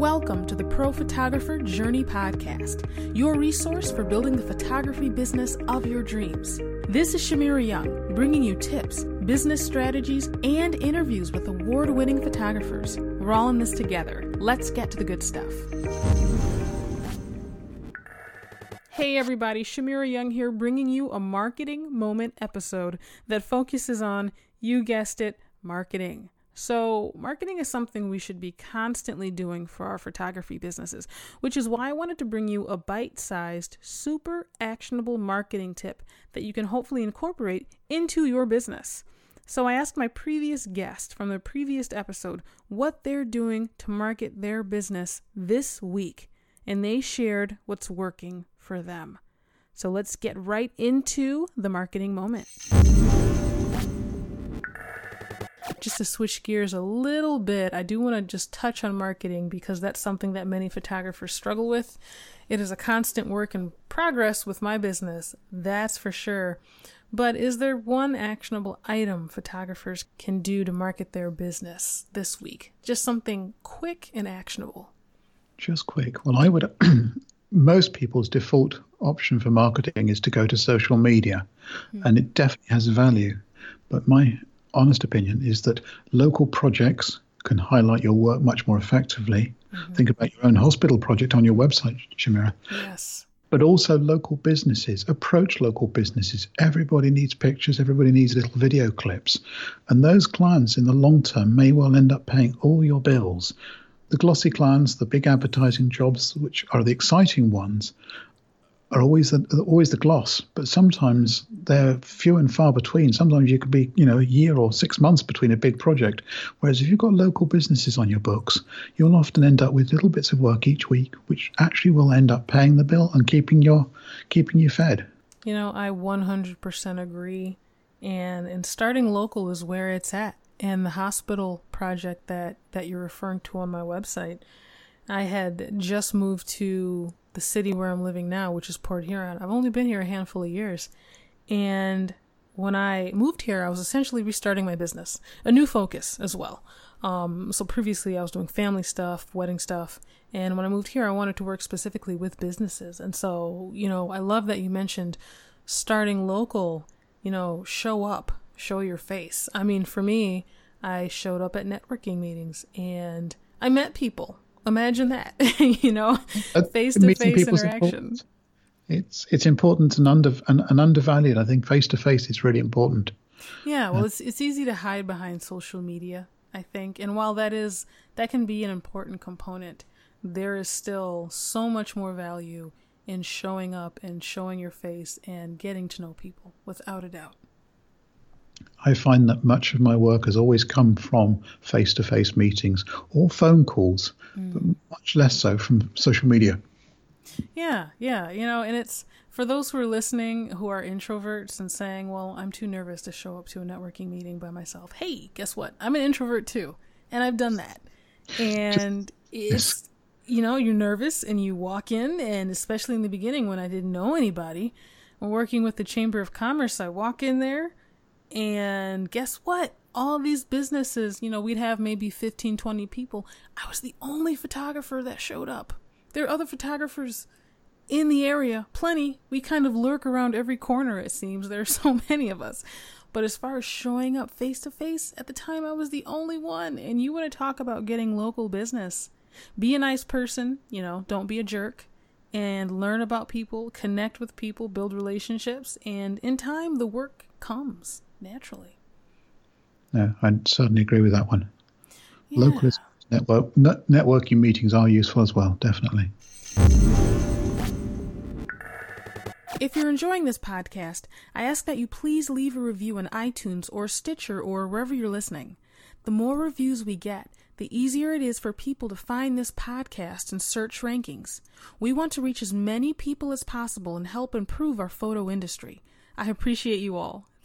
Welcome to the Pro Photographer Journey Podcast, your resource for building the photography business of your dreams. This is Shamira Young, bringing you tips, business strategies, and interviews with award winning photographers. We're all in this together. Let's get to the good stuff. Hey everybody, Shamira Young here, bringing you a marketing moment episode that focuses on, you guessed it, marketing. So, marketing is something we should be constantly doing for our photography businesses, which is why I wanted to bring you a bite sized, super actionable marketing tip that you can hopefully incorporate into your business. So, I asked my previous guest from the previous episode what they're doing to market their business this week, and they shared what's working for them. So, let's get right into the marketing moment just to switch gears a little bit, I do want to just touch on marketing because that's something that many photographers struggle with. It is a constant work in progress with my business, that's for sure. But is there one actionable item photographers can do to market their business this week? Just something quick and actionable. Just quick. Well, I would. most people's default option for marketing is to go to social media, mm-hmm. and it definitely has value. But my honest opinion is that local projects can highlight your work much more effectively. Mm-hmm. Think about your own hospital project on your website, Shamira. Yes. But also local businesses. Approach local businesses. Everybody needs pictures, everybody needs little video clips. And those clients in the long term may well end up paying all your bills. The glossy clients, the big advertising jobs, which are the exciting ones, are always the, always the gloss, but sometimes they're few and far between. Sometimes you could be, you know, a year or six months between a big project. Whereas if you've got local businesses on your books, you'll often end up with little bits of work each week, which actually will end up paying the bill and keeping your keeping you fed. You know, I 100% agree. And and starting local is where it's at. And the hospital project that that you're referring to on my website, I had just moved to the city where I'm living now, which is Port Huron. I've only been here a handful of years. And when I moved here, I was essentially restarting my business, a new focus as well. Um, so previously, I was doing family stuff, wedding stuff. And when I moved here, I wanted to work specifically with businesses. And so, you know, I love that you mentioned starting local, you know, show up, show your face. I mean, for me, I showed up at networking meetings and I met people Imagine that, you know, face to face interaction. It's it's important and under and, and undervalued. I think face to face is really important. Yeah, well, uh, it's it's easy to hide behind social media. I think, and while that is that can be an important component, there is still so much more value in showing up and showing your face and getting to know people, without a doubt. I find that much of my work has always come from face to face meetings or phone calls, mm. but much less so from social media. Yeah, yeah. You know, and it's for those who are listening who are introverts and saying, well, I'm too nervous to show up to a networking meeting by myself. Hey, guess what? I'm an introvert too. And I've done that. And it's, you know, you're nervous and you walk in, and especially in the beginning when I didn't know anybody, when working with the Chamber of Commerce, I walk in there and guess what? All these businesses, you know, we'd have maybe 15, 20 people. I was the only photographer that showed up. There are other photographers in the area, plenty. We kind of lurk around every corner, it seems. There are so many of us. But as far as showing up face to face, at the time I was the only one. And you want to talk about getting local business. Be a nice person, you know, don't be a jerk, and learn about people, connect with people, build relationships, and in time the work comes naturally. No, I certainly agree with that one. Yeah. Local network networking meetings are useful as well, definitely. If you're enjoying this podcast, I ask that you please leave a review on iTunes or Stitcher or wherever you're listening. The more reviews we get, the easier it is for people to find this podcast and search rankings. We want to reach as many people as possible and help improve our photo industry. I appreciate you all.